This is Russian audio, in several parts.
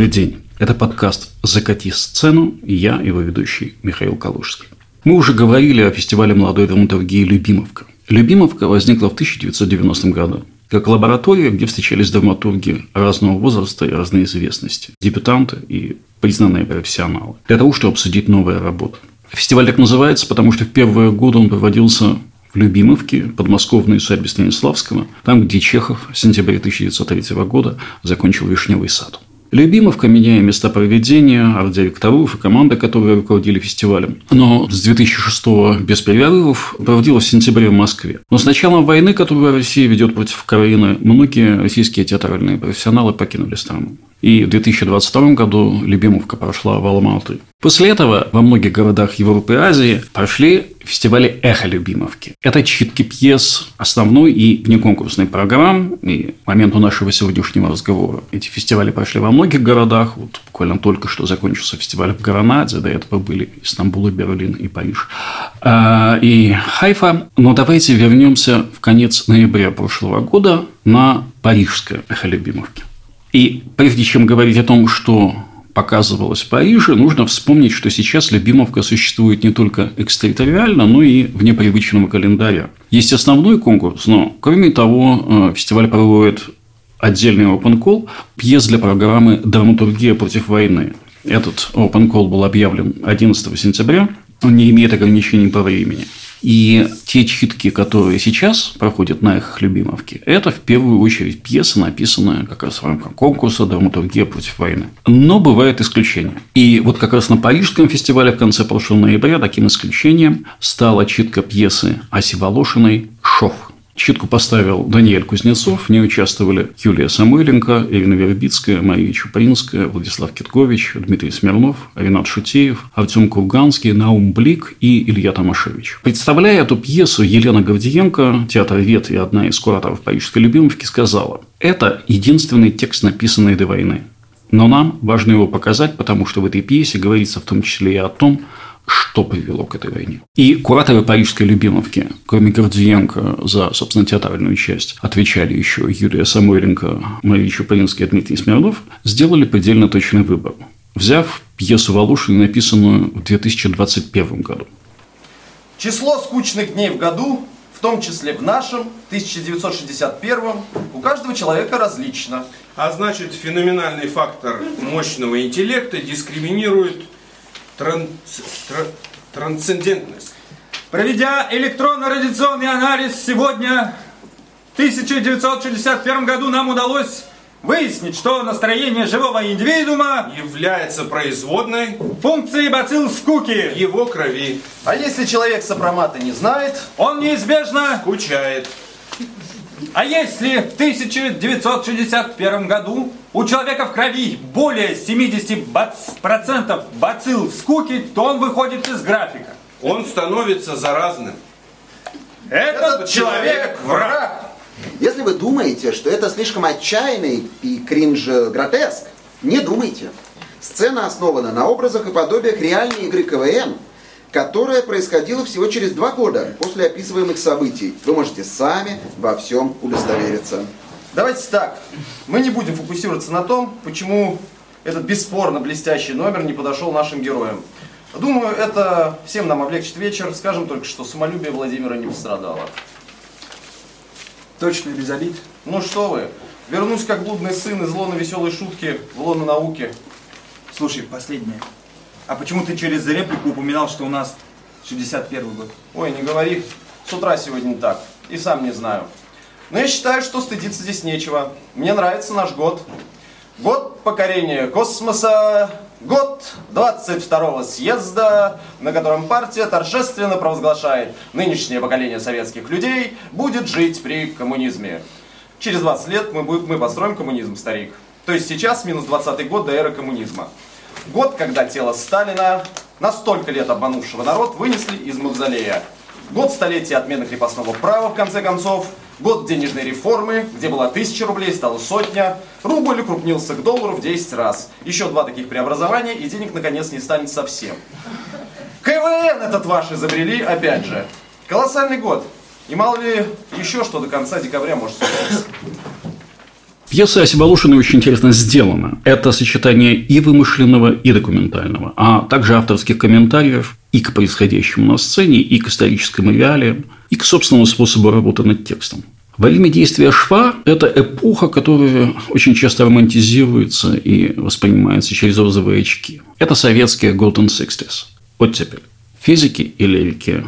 Добрый день. Это подкаст «Закати сцену» и я, его ведущий Михаил Калужский. Мы уже говорили о фестивале молодой драматургии «Любимовка». «Любимовка» возникла в 1990 году как лаборатория, где встречались драматурги разного возраста и разной известности, дебютанты и признанные профессионалы, для того, чтобы обсудить новые работы. Фестиваль так называется, потому что в первые годы он проводился в Любимовке, подмосковной усадьбе Станиславского, там, где Чехов в сентябре 1903 года закончил «Вишневый сад». Любимовка, меняя места проведения, арт-директоров и команды, которые руководили фестивалем. Но с 2006 без перерывов проводилась в сентябре в Москве. Но с началом войны, которую Россия ведет против Украины, многие российские театральные профессионалы покинули страну. И в 2022 году Любимовка прошла в Алматы. После этого во многих городах Европы и Азии прошли фестивали «Эхо Любимовки». Это читки пьес основной и внеконкурсной программ. И к моменту нашего сегодняшнего разговора эти фестивали прошли во многих городах. Вот буквально только что закончился фестиваль в Гранаде. До этого были Стамбул, Берлин и Париж. А, и Хайфа. Но давайте вернемся в конец ноября прошлого года на парижское «Эхо Любимовки». И прежде чем говорить о том, что показывалось в Париже, нужно вспомнить, что сейчас Любимовка существует не только экстерриториально, но и вне привычного календаря. Есть основной конкурс, но, кроме того, э, фестиваль проводит отдельный open call пьес для программы «Драматургия против войны». Этот open call был объявлен 11 сентября, он не имеет ограничений по времени – и те читки, которые сейчас проходят на их Любимовке, это в первую очередь пьеса, написанная как раз в рамках конкурса «Драматургия против войны». Но бывают исключения. И вот как раз на Парижском фестивале в конце прошлого ноября таким исключением стала читка пьесы Аси Волошиной «Шов». Читку поставил Даниэль Кузнецов, в ней участвовали Юлия Самойленко, Ирина Вербицкая, Мария Чупринская, Владислав Киткович, Дмитрий Смирнов, Ренат Шутеев, Артем Курганский, Наум Блик и Илья Томашевич. Представляя эту пьесу, Елена Гордиенко, Вет и одна из кураторов Парижской любимовки, сказала, это единственный текст, написанный до войны. Но нам важно его показать, потому что в этой пьесе говорится в том числе и о том, что привело к этой войне. И кураторы Парижской Любимовки, кроме Гордиенко за, собственно, театральную часть, отвечали еще Юлия Самойленко, Мария Чупринский и Дмитрий Смирнов, сделали предельно точный выбор, взяв пьесу Волошина, написанную в 2021 году. Число скучных дней в году, в том числе в нашем, 1961, у каждого человека различно. А значит, феноменальный фактор мощного интеллекта дискриминирует транс, тр, трансцендентность. Проведя электронно-радиационный анализ сегодня, в 1961 году нам удалось выяснить, что настроение живого индивидуума является производной функции бацилл скуки его крови. А если человек сопромата не знает, он неизбежно скучает. А если в 1961 году у человека в крови более 70% бацилл скуки, то он выходит из графика. Он становится заразным. Этот, Этот человек враг. Если вы думаете, что это слишком отчаянный и кринж-гротеск, не думайте. Сцена основана на образах и подобиях реальной игры КВН – которое происходило всего через два года после описываемых событий. Вы можете сами во всем удостовериться. Давайте так, мы не будем фокусироваться на том, почему этот бесспорно блестящий номер не подошел нашим героям. Думаю, это всем нам облегчит вечер. Скажем только, что самолюбие Владимира не пострадало. Точно без обид? Ну что вы, вернусь как блудный сын из лона веселой шутки в лоно науки. Слушай, последнее. А почему ты через реплику упоминал, что у нас 61 год? Ой, не говори. С утра сегодня так. И сам не знаю. Но я считаю, что стыдиться здесь нечего. Мне нравится наш год. Год покорения космоса, год 22-го съезда, на котором партия торжественно провозглашает, нынешнее поколение советских людей будет жить при коммунизме. Через 20 лет мы, будем, мы построим коммунизм, старик. То есть сейчас минус 20 год до эры коммунизма. Год, когда тело Сталина, на столько лет обманувшего народ, вынесли из мавзолея. Год столетия отмены крепостного права, в конце концов. Год денежной реформы, где была тысяча рублей, стало сотня. Рубль укрупнился к доллару в 10 раз. Еще два таких преобразования, и денег наконец не станет совсем. КВН этот ваш изобрели, опять же. Колоссальный год. И мало ли еще что до конца декабря может случиться. Пьеса Волошиной очень интересно сделана. Это сочетание и вымышленного, и документального, а также авторских комментариев и к происходящему на сцене, и к историческим реалиям, и к собственному способу работы над текстом. Во время действия шва – это эпоха, которая очень часто романтизируется и воспринимается через розовые очки. Это советские Golden Sixties. Оттепель. Физики и лирики.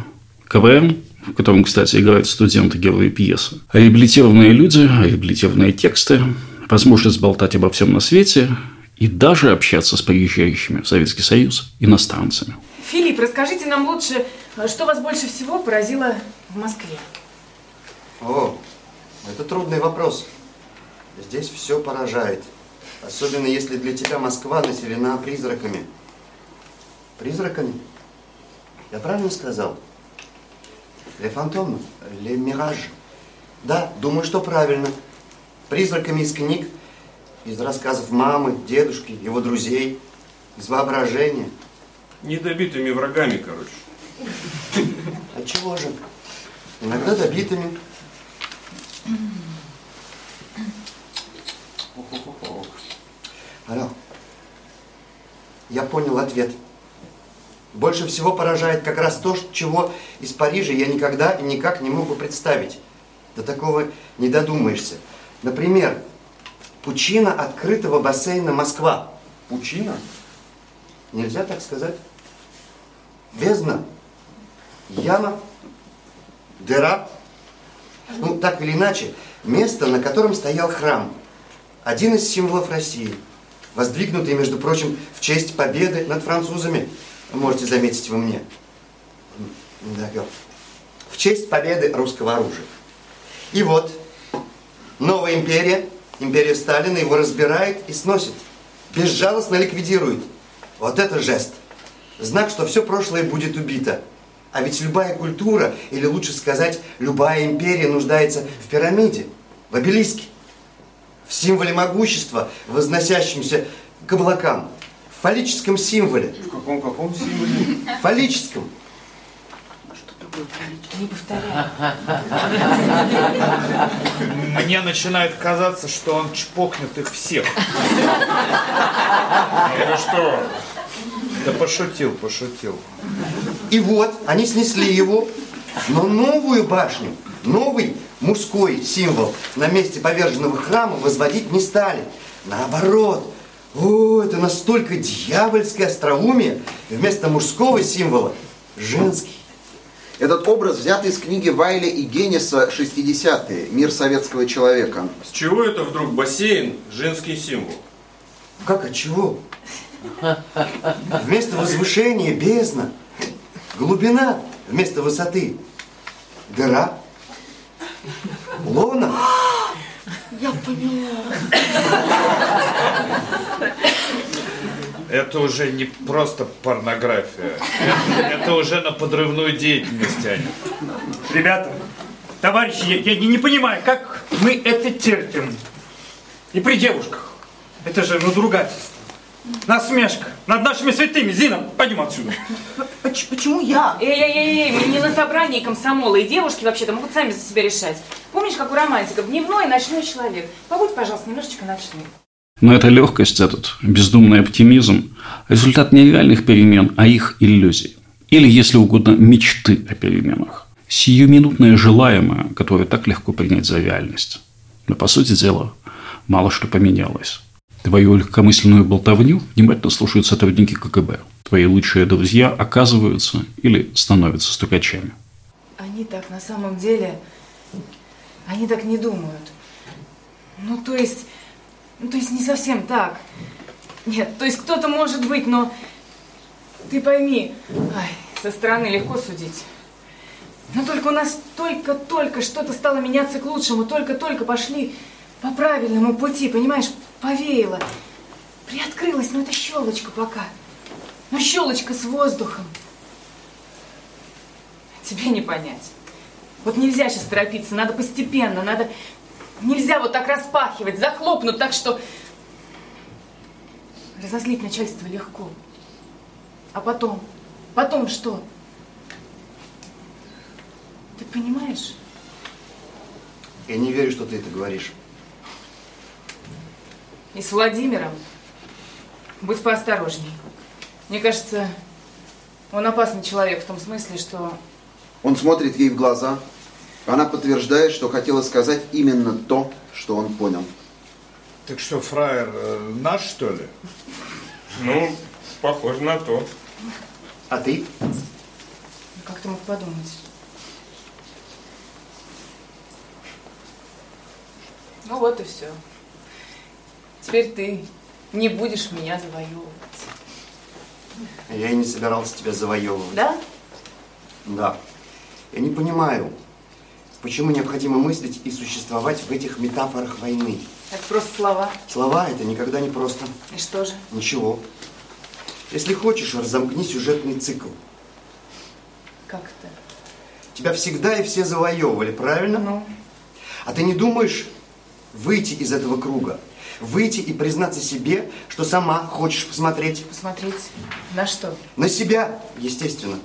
КВМ, в котором, кстати, играют студенты герои пьесы. Реабилитированные люди, реабилитированные тексты, возможность болтать обо всем на свете и даже общаться с приезжающими в Советский Союз иностранцами. Филипп, расскажите нам лучше, что вас больше всего поразило в Москве? О, это трудный вопрос. Здесь все поражает. Особенно если для тебя Москва населена призраками. Призраками? Я правильно сказал? Ле фантом, ле мираж. Да, думаю, что правильно. Призраками из книг, из рассказов мамы, дедушки, его друзей, из воображения. Недобитыми врагами, короче. А чего же? Иногда добитыми, Алло. Я понял ответ. Больше всего поражает как раз то, чего из Парижа я никогда и никак не мог бы представить. До такого не додумаешься. Например, пучина открытого бассейна Москва. Пучина? Нельзя так сказать. Бездна, яма, дыра. Ну, так или иначе, место, на котором стоял храм. Один из символов России – воздвигнутый, между прочим, в честь победы над французами. Можете заметить вы мне. Да, в честь победы русского оружия. И вот, новая империя, империя Сталина, его разбирает и сносит. Безжалостно ликвидирует. Вот это жест. Знак, что все прошлое будет убито. А ведь любая культура, или лучше сказать, любая империя нуждается в пирамиде, в обелиске в символе могущества, возносящемся к облакам, фаллическом символе. В каком каком символе? Фаллическом. Не повторяй. Мне начинает казаться, что он чпокнет их всех. Это что? Да пошутил, пошутил. И вот, они снесли его, но новую башню, новый мужской символ на месте поверженного храма возводить не стали. Наоборот, о, это настолько дьявольское остроумие, вместо мужского символа женский. Этот образ взят из книги Вайля и Генниса «60-е. Мир советского человека». С чего это вдруг бассейн женский символ? Как от чего? Вместо возвышения бездна, глубина вместо высоты, дыра Лона? Я поняла. Это уже не просто порнография. Это, это уже на подрывную деятельность тянет. Ребята, товарищи, я, я не понимаю, как мы это терпим. И при девушках. Это же надругательство. Насмешка над нашими святыми. Зина, пойдем отсюда. Поч- Почему я? Эй-эй-эй, мы не на собрании комсомола, и девушки вообще-то могут сами за себя решать. Помнишь, как у романтиков, дневной и ночной человек? Побудь, пожалуйста, немножечко ночным. Но эта легкость, этот бездумный оптимизм – результат не реальных перемен, а их иллюзий. Или, если угодно, мечты о переменах. Сиюминутное желаемое, которое так легко принять за реальность. Но, по сути дела, мало что поменялось. Твою легкомысленную болтовню внимательно слушают сотрудники КГБ. Твои лучшие друзья оказываются или становятся стукачами. Они так на самом деле, они так не думают. Ну, то есть, ну, то есть не совсем так. Нет, то есть кто-то может быть, но ты пойми, ай, со стороны легко судить. Но только у нас только-только что-то стало меняться к лучшему, только-только пошли по правильному пути, понимаешь, повеяло. Приоткрылась, но это щелочка пока. Ну, щелочка с воздухом. Тебе не понять. Вот нельзя сейчас торопиться, надо постепенно, надо... Нельзя вот так распахивать, захлопнуть так, что... Разозлить начальство легко. А потом? Потом что? Ты понимаешь? Я не верю, что ты это говоришь. И с Владимиром будь поосторожней. Мне кажется, он опасный человек в том смысле, что... Он смотрит ей в глаза. Она подтверждает, что хотела сказать именно то, что он понял. Так что, фраер э, наш, что ли? Ну, похоже на то. А ты? Ну, Как ты мог подумать? Ну вот и все. Теперь ты не будешь меня завоевывать. Я и не собирался тебя завоевывать. Да? Да. Я не понимаю, почему необходимо мыслить и существовать в этих метафорах войны. Это просто слова. Слова это никогда не просто. И что же? Ничего. Если хочешь, разомкни сюжетный цикл. Как это? Тебя всегда и все завоевывали, правильно? Ну, А ты не думаешь выйти из этого круга? Выйти и признаться себе, что сама хочешь посмотреть посмотреть на что? на себя, естественно.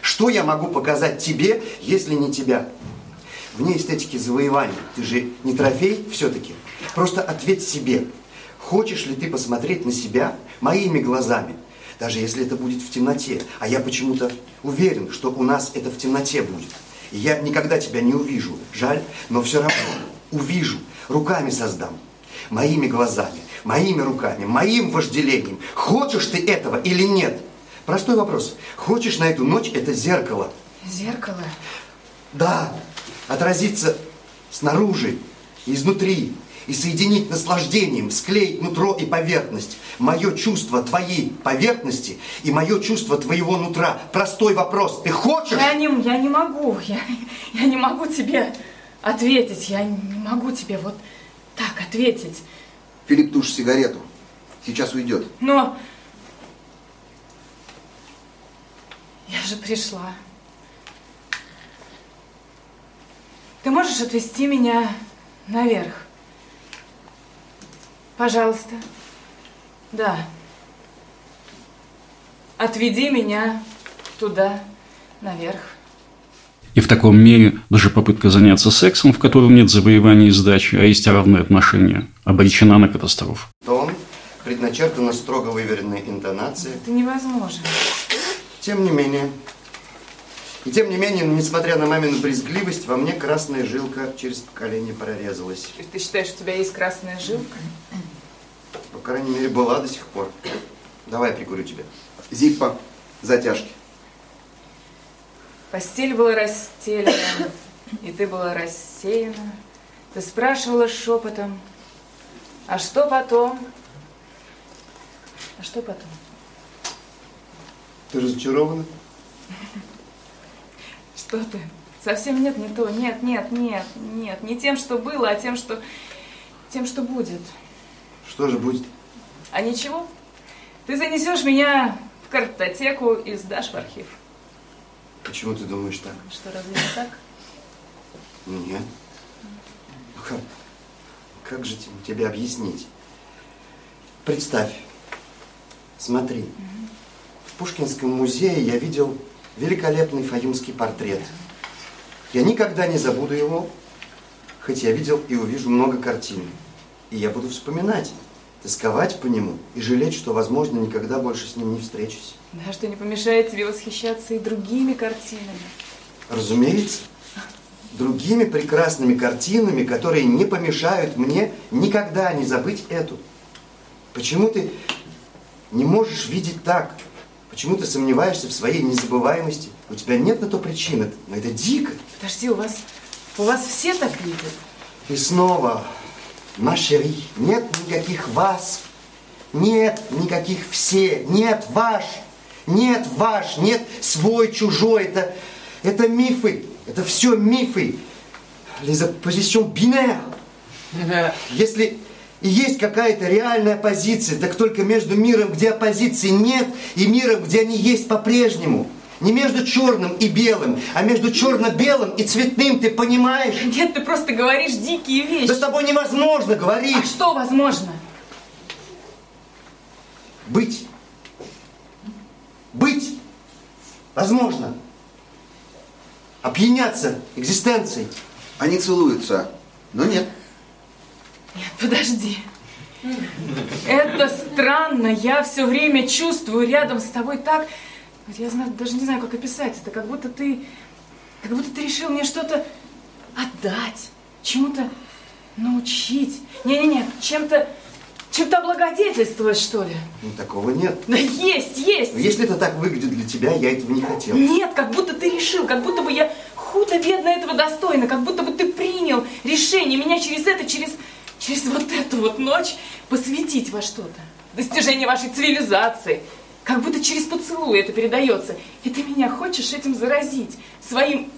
Что я могу показать тебе, если не тебя? Вне эстетики завоевания. Ты же не трофей все-таки. Просто ответь себе. Хочешь ли ты посмотреть на себя моими глазами? Даже если это будет в темноте. А я почему-то уверен, что у нас это в темноте будет. И я никогда тебя не увижу. Жаль, но все равно увижу. Руками создам. Моими глазами, моими руками, моим вожделением. Хочешь ты этого или нет? Простой вопрос. Хочешь на эту ночь это зеркало? Зеркало? Да, отразиться снаружи, изнутри, и соединить наслаждением, склеить нутро и поверхность. Мое чувство твоей поверхности и мое чувство твоего нутра. Простой вопрос. Ты хочешь? Я не, я не могу. Я, я не могу тебе ответить. Я не могу тебе вот так ответить. Филипп тушит сигарету. Сейчас уйдет. Но я же пришла. Ты можешь отвезти меня наверх? Пожалуйста. Да. Отведи меня туда, наверх. И в таком мере даже попытка заняться сексом, в котором нет завоевания и сдачи, а есть равные отношения, обречена на катастрофу. Тон, предначертана строго выверенная интонация. Это невозможно. Тем не менее, и тем не менее, несмотря на мамину брезгливость, во мне красная жилка через поколение прорезалась. То есть ты считаешь, у тебя есть красная жилка? По крайней мере, была до сих пор. Давай я прикурю тебя. Зиппа, затяжки. Постель была расстелена, и ты была рассеяна. Ты спрашивала шепотом, а что потом? А что потом? Ты разочарована? Что ты? Совсем нет, не то. Нет, нет, нет, нет. Не тем, что было, а тем, что... Тем, что будет. Что же будет? А ничего. Ты занесешь меня в картотеку и сдашь в архив. Почему ты думаешь так? Что, разве не так? Нет. Ну Как, как же те- тебе объяснить? Представь, смотри, в Пушкинском музее я видел великолепный фаюмский портрет. Я никогда не забуду его, хоть я видел и увижу много картин. И я буду вспоминать, тосковать по нему и жалеть, что, возможно, никогда больше с ним не встречусь. Да, что не помешает тебе восхищаться и другими картинами. Разумеется, другими прекрасными картинами, которые не помешают мне никогда не забыть эту. Почему ты не можешь видеть так? Почему ты сомневаешься в своей незабываемости? У тебя нет на то причины, но это дико. Подожди, у вас, у вас все так видят? И снова, Машери, нет никаких вас, нет никаких все, нет ваш, нет ваш, нет свой, чужой. Это, это мифы, это все мифы. Les oppositions binaires. Если и есть какая-то реальная позиция, так только между миром, где оппозиции нет, и миром, где они есть по-прежнему. Не между черным и белым, а между черно-белым и цветным, ты понимаешь? Нет, ты просто говоришь дикие вещи. Да с тобой невозможно говорить. А что возможно? Быть. Быть. Возможно. Опьяняться экзистенцией. Они целуются, но нет. Нет, подожди. Это странно. Я все время чувствую рядом с тобой так... Я знаю, даже не знаю, как описать это. Как будто ты... Как будто ты решил мне что-то отдать. Чему-то научить. Не-не-не, чем-то... Чем-то облагодетельствовать, что ли? Ну, такого нет. Да есть, есть. Но если это так выглядит для тебя, я этого не хотел. Нет, как будто ты решил, как будто бы я худо-бедно этого достойна, как будто бы ты принял решение меня через это, через, через вот эту вот ночь посвятить во что-то. Достижение вашей цивилизации. Как будто через поцелуй это передается. И ты меня хочешь этим заразить, своим,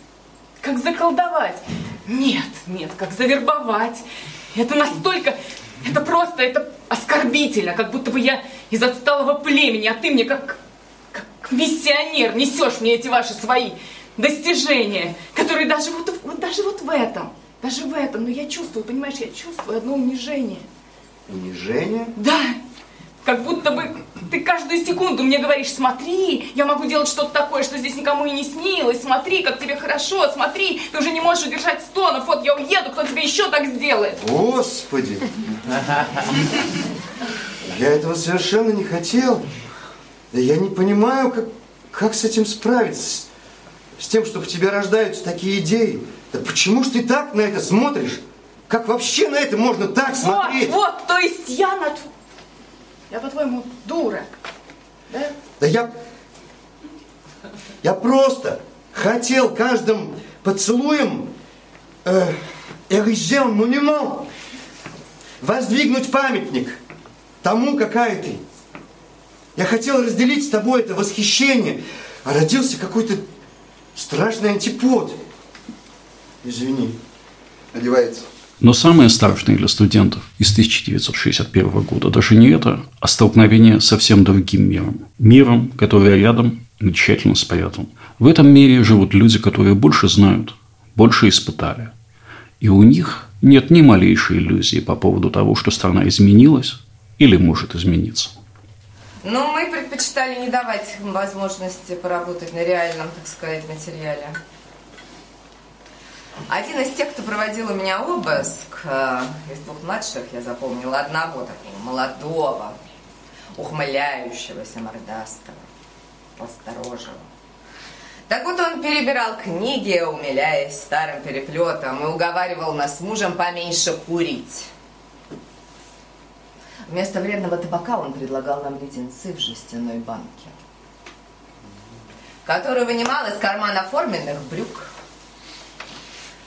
как заколдовать. Нет, нет, как завербовать. Это настолько, это просто, это оскорбительно, как будто бы я из отсталого племени, а ты мне как, как миссионер несешь мне эти ваши свои достижения, которые даже вот, вот, даже вот в этом, даже в этом, но я чувствую, понимаешь, я чувствую одно унижение. Унижение? Да, как будто бы ты каждую секунду мне говоришь, смотри, я могу делать что-то такое, что здесь никому и не снилось, смотри, как тебе хорошо, смотри, ты уже не можешь удержать стонов, вот я уеду, кто тебе еще так сделает. Господи! Я этого совершенно не хотел. Я не понимаю, как, как с этим справиться, с тем, что в тебе рождаются такие идеи. Да почему ж ты так на это смотришь? Как вообще на это можно так смотреть? Вот, вот, то есть я на... Я, по-твоему, дура, да? Да я... Я просто хотел каждым поцелуем э, эрigé монумент, воздвигнуть памятник тому, какая ты. Я хотел разделить с тобой это восхищение, а родился какой-то страшный антипод. Извини. Одевается. Но самое страшное для студентов из 1961 года даже не это, а столкновение с совсем другим миром. Миром, который рядом, но тщательно спрятан. В этом мире живут люди, которые больше знают, больше испытали. И у них нет ни малейшей иллюзии по поводу того, что страна изменилась или может измениться. Но мы предпочитали не давать им возможности поработать на реальном, так сказать, материале. Один из тех, кто проводил у меня обыск, э, из двух младших я запомнила одного такого молодого, ухмыляющегося мордастого, осторожного. Так вот он перебирал книги, умиляясь старым переплетом, и уговаривал нас с мужем поменьше курить. Вместо вредного табака он предлагал нам леденцы в жестяной банке, которую вынимал из кармана форменных брюк.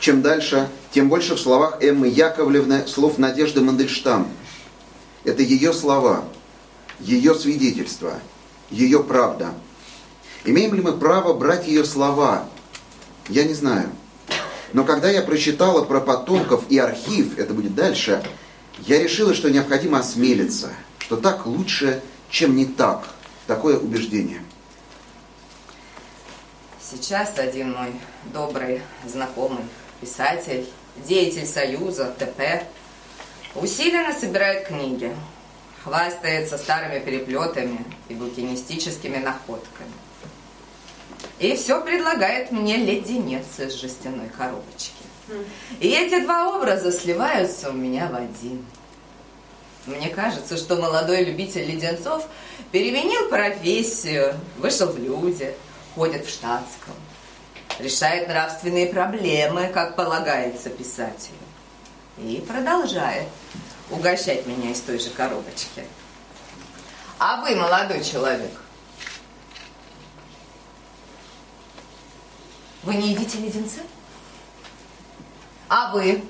Чем дальше, тем больше в словах Эммы Яковлевны слов Надежды Мандельштам. Это ее слова, ее свидетельства, ее правда. Имеем ли мы право брать ее слова? Я не знаю. Но когда я прочитала про потомков и архив, это будет дальше, я решила, что необходимо осмелиться, что так лучше, чем не так. Такое убеждение. Сейчас один мой добрый знакомый, писатель, деятель Союза, ТП, усиленно собирает книги, хвастается старыми переплетами и букинистическими находками. И все предлагает мне леденец из жестяной коробочки. И эти два образа сливаются у меня в один. Мне кажется, что молодой любитель леденцов переменил профессию, вышел в люди, ходит в штатском, решает нравственные проблемы, как полагается писателю. И продолжает угощать меня из той же коробочки. А вы, молодой человек, вы не едите леденцы? А вы?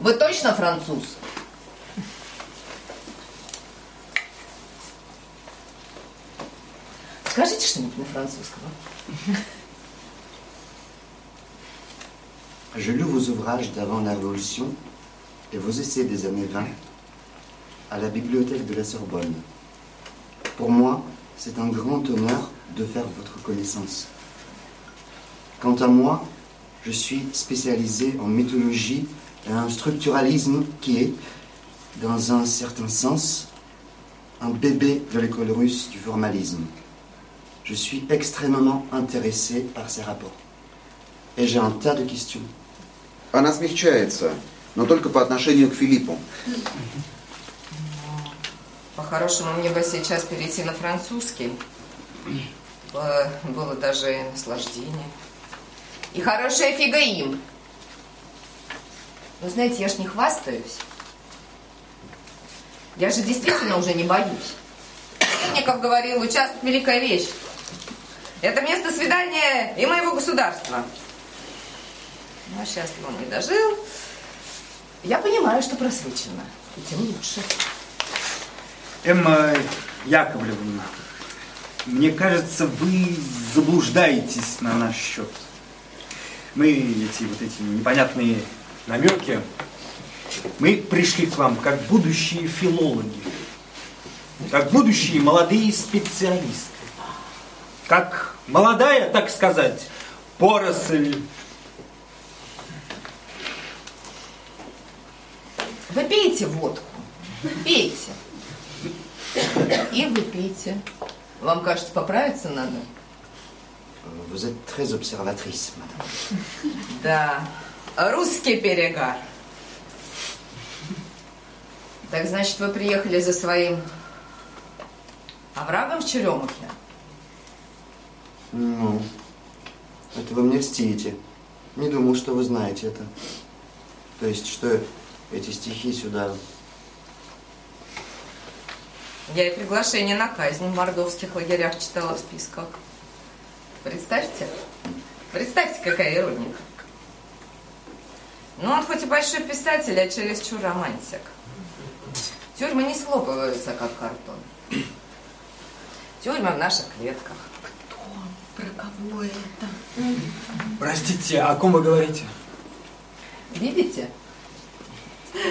Вы точно француз? Скажите что-нибудь на французском. Je lus vos ouvrages d'avant la Révolution et vos essais des années 20 à la bibliothèque de la Sorbonne. Pour moi, c'est un grand honneur de faire votre connaissance. Quant à moi, je suis spécialisé en mythologie et un structuralisme qui est, dans un certain sens, un bébé de l'école russe du formalisme. Je suis extrêmement intéressé par ces rapports. Et j'ai un tas de questions. Она смягчается, но только по отношению к Филиппу. По-хорошему, мне бы сейчас перейти на французский. Было, было даже наслаждение. И хорошая фига им. Но знаете, я ж не хвастаюсь. Я же действительно уже не боюсь. Ников говорил, участок великая вещь. Это место свидания и моего государства. Ну, а счастливо не дожил. Я понимаю, что просвечено. И тем лучше. Эмма Яковлевна, мне кажется, вы заблуждаетесь на наш счет. Мы эти вот эти непонятные намеки, мы пришли к вам как будущие филологи, как будущие молодые специалисты, как молодая, так сказать, поросль. Вы пейте водку, пейте. И вы пейте. Вам кажется, поправиться надо? Êtes très observatrice, madame. Да, русский перегар. Так значит, вы приехали за своим оврагом в Черемухе? Ну, это вы мне льстите. Не думал, что вы знаете это. То есть, что эти стихи сюда... Я и приглашение на казнь в мордовских лагерях читала в списках. Представьте? Представьте, какая ирония. Ну, он хоть и большой писатель, а чересчур романтик. Тюрьмы не схлопываются, как картон. Тюрьма в наших клетках. Про кого это? Простите, о ком вы говорите? Видите?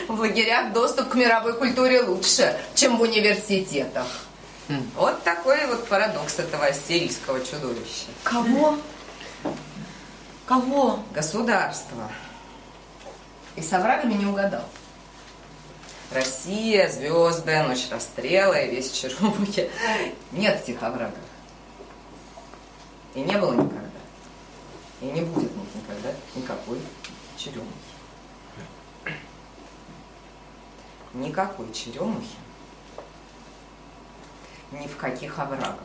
В лагерях доступ к мировой культуре лучше, чем в университетах. Вот такой вот парадокс этого ассирийского чудовища. Кого? Кого? Государство. И с оврагами не угадал. Россия, звезды, ночь расстрела и весь Чернобыль. Нет этих оврагов. И не было никогда. И не будет никогда никакой черемухи. Никакой черемухи. Ни в каких оврагах.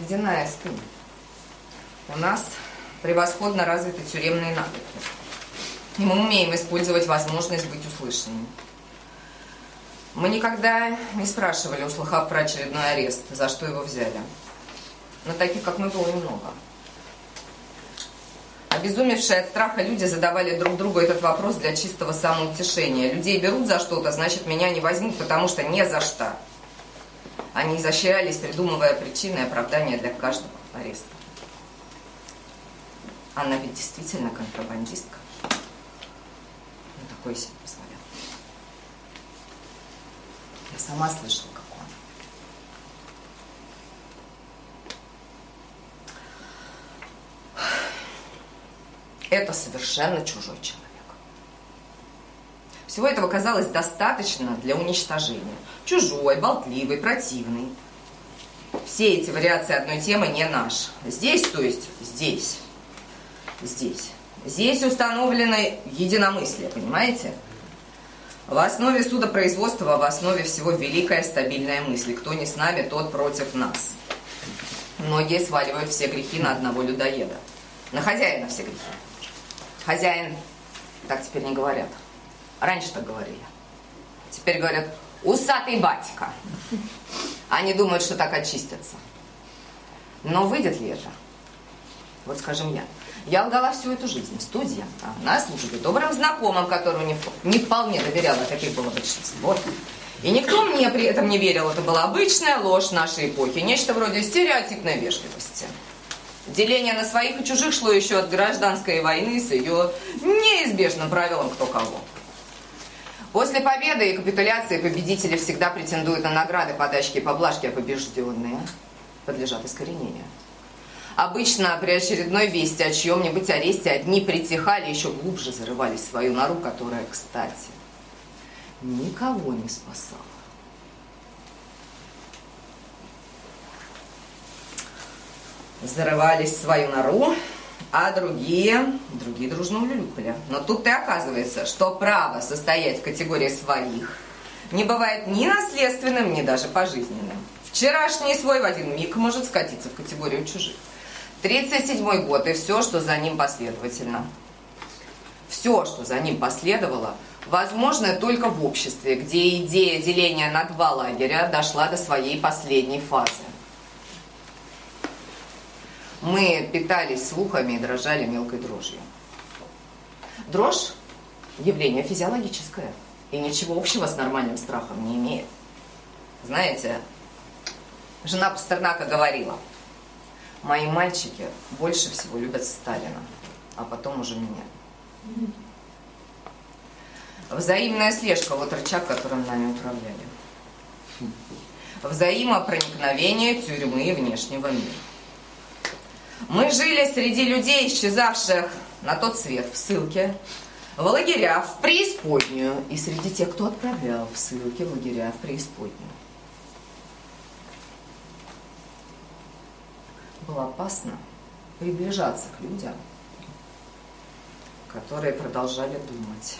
Ледяная стынь. У нас превосходно развиты тюремные навыки. И мы умеем использовать возможность быть услышанными. Мы никогда не спрашивали, услыхав про очередной арест, за что его взяли. Но таких, как мы, было немного. Обезумевшие от страха люди задавали друг другу этот вопрос для чистого самоутешения. Людей берут за что-то, значит, меня не возьмут, потому что не за что. Они изощрялись, придумывая причины и оправдания для каждого ареста. Она ведь действительно контрабандистка. Ну, такое себе позволяла. Я сама слышала, как он. Это совершенно чужой человек. Всего этого казалось достаточно для уничтожения. Чужой, болтливый, противный. Все эти вариации одной темы не наш. Здесь, то есть здесь, здесь. Здесь установлено единомыслие, понимаете? В основе судопроизводства, в основе всего великая стабильная мысль. Кто не с нами, тот против нас. Многие сваливают все грехи на одного людоеда. На хозяина все грехи. Хозяин, так теперь не говорят. Раньше так говорили. Теперь говорят, усатый батька. Они думают, что так очистятся. Но выйдет ли это? Вот скажем я. Я лгала всю эту жизнь студентам, на службе, добрым знакомым, которым не, не вполне доверяла, таких было большинство. И никто мне при этом не верил. Это была обычная ложь нашей эпохи, нечто вроде стереотипной вежливости. Деление на своих и чужих шло еще от гражданской войны с ее неизбежным правилом кто кого. После победы и капитуляции победители всегда претендуют на награды, подачки и поблажки, а побежденные подлежат искоренению. Обычно при очередной вести о чьем-нибудь аресте одни притихали, еще глубже зарывались в свою нору, которая, кстати, никого не спасала. Зарывались в свою нору А другие, другие дружно улюлюкали. Но тут и оказывается, что право состоять в категории своих не бывает ни наследственным, ни даже пожизненным. Вчерашний свой в один миг может скатиться в категорию чужих. 37 год и все, что за ним последовательно. Все, что за ним последовало, возможно только в обществе, где идея деления на два лагеря дошла до своей последней фазы. Мы питались слухами и дрожали мелкой дрожью. Дрожь – явление физиологическое и ничего общего с нормальным страхом не имеет. Знаете, жена Пастернака говорила, мои мальчики больше всего любят Сталина, а потом уже меня. Взаимная слежка – вот рычаг, которым нами управляли. Взаимопроникновение тюрьмы и внешнего мира. Мы жили среди людей, исчезавших на тот свет в ссылке, в лагеря, в преисподнюю, и среди тех, кто отправлял в ссылки, в лагеря, в преисподнюю. Было опасно приближаться к людям, которые продолжали думать.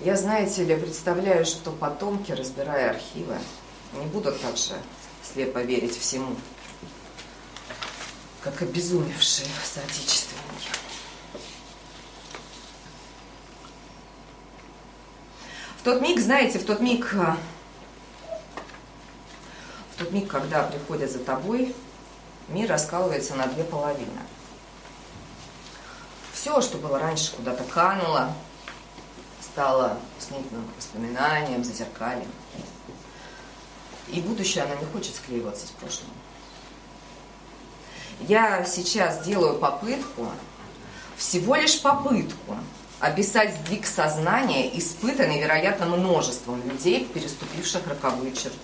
Я, знаете ли, представляю, что потомки, разбирая архивы, не будут так же слепо верить всему, как обезумевшие соотечественники. В тот миг, знаете, в тот миг, а, в тот миг, когда приходят за тобой, мир раскалывается на две половины. Все, что было раньше, куда-то кануло, стало смутным воспоминанием, зазеркальем. И будущее она не хочет склеиваться с прошлым. Я сейчас делаю попытку, всего лишь попытку, описать сдвиг сознания, испытанный, вероятно, множеством людей, переступивших роковую черту.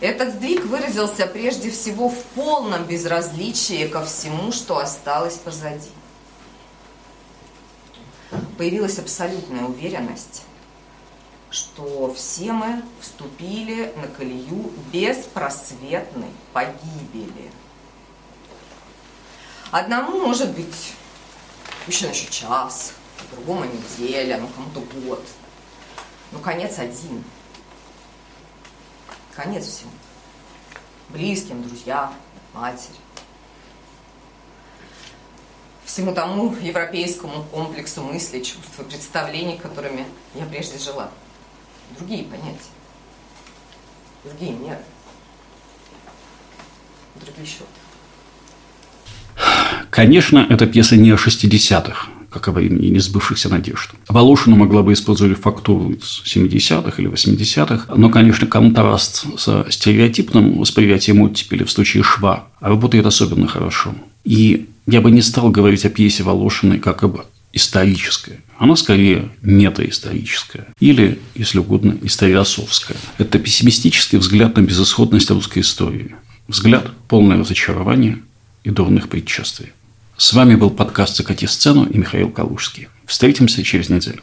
Этот сдвиг выразился прежде всего в полном безразличии ко всему, что осталось позади. Появилась абсолютная уверенность, что все мы вступили на колею беспросветной погибели. Одному может быть еще еще час, другому неделя, ну кому-то год. Но конец один. Конец всему. Близким, друзьям, матери. Всему тому европейскому комплексу мыслей, чувств и представлений, которыми я прежде жила другие понятия, другие меры, другие счеты. Конечно, эта пьеса не о 60-х, как о времени несбывшихся надежд. Волошина могла бы использовать фактуру из 70-х или 80-х, но, конечно, контраст со стереотипным восприятием оттепели в случае шва работает особенно хорошо. И я бы не стал говорить о пьесе Волошиной как об историческая. Она скорее метаисторическая. Или, если угодно, историосовская. Это пессимистический взгляд на безысходность русской истории. Взгляд, полное разочарование и дурных предчувствий. С вами был подкаст «Закати сцену» и Михаил Калужский. Встретимся через неделю.